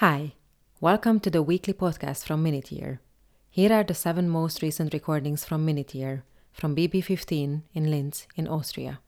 Hi, welcome to the weekly podcast from Minitier. Here are the seven most recent recordings from Minitier from BB15 in Linz, in Austria.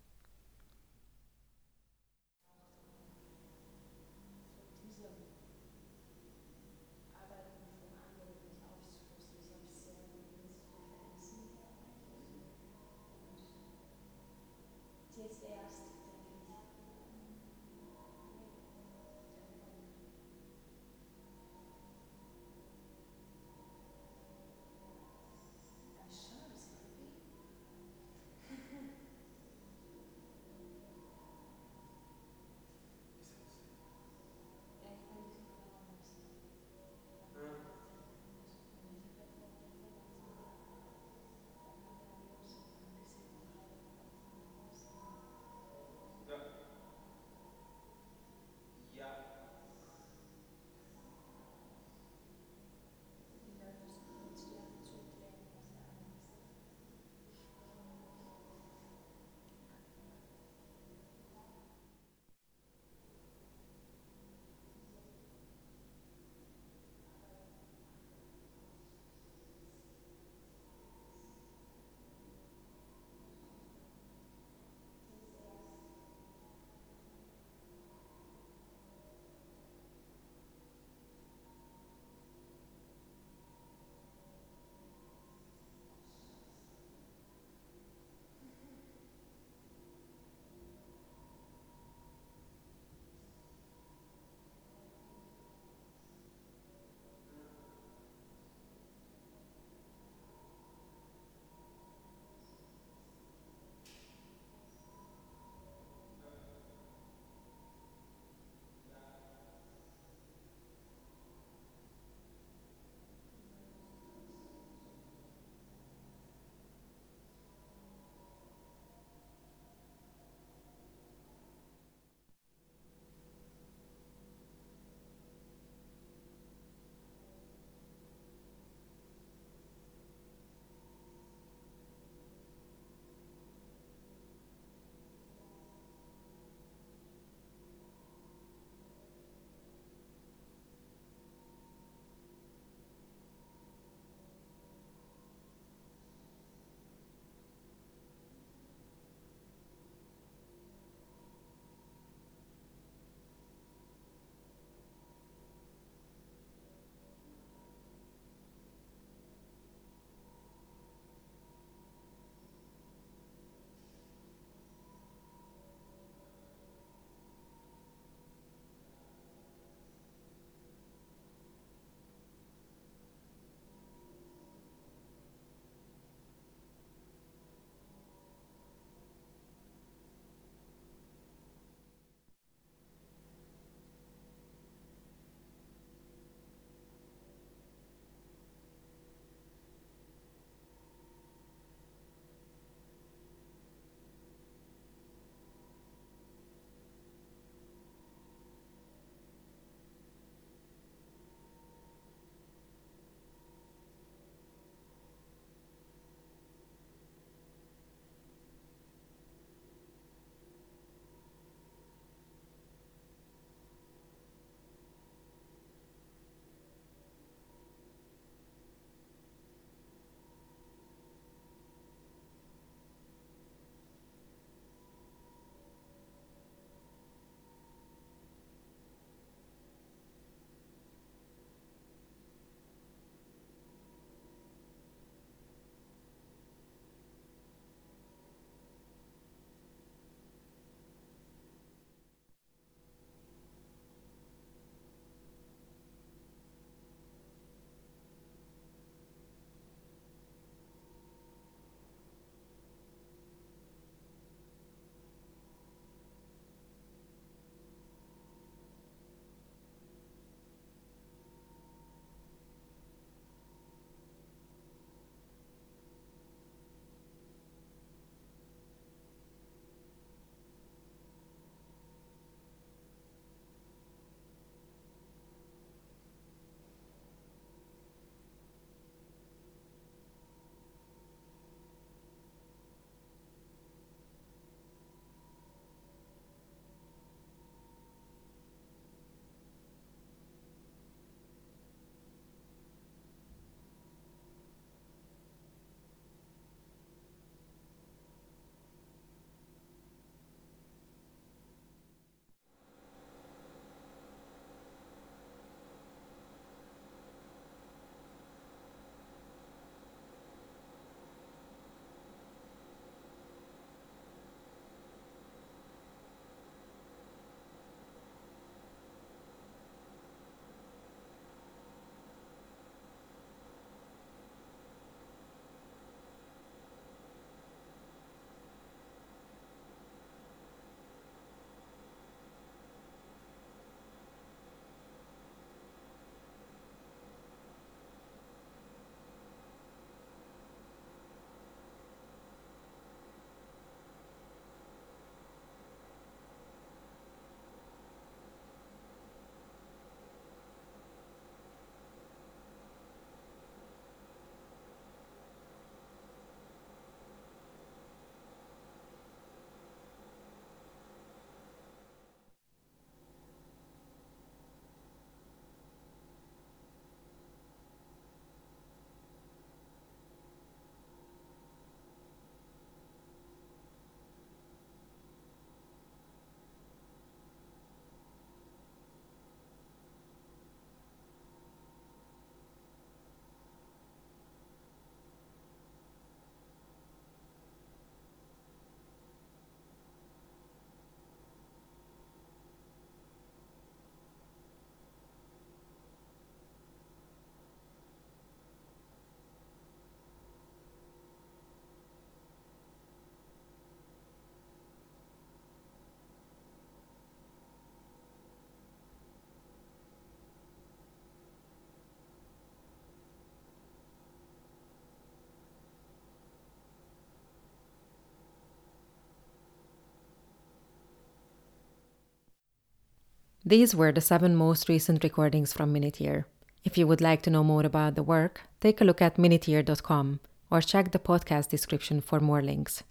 These were the seven most recent recordings from Minute Year. If you would like to know more about the work, take a look at minuteyear.com or check the podcast description for more links.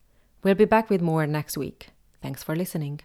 We'll be back with more next week. Thanks for listening.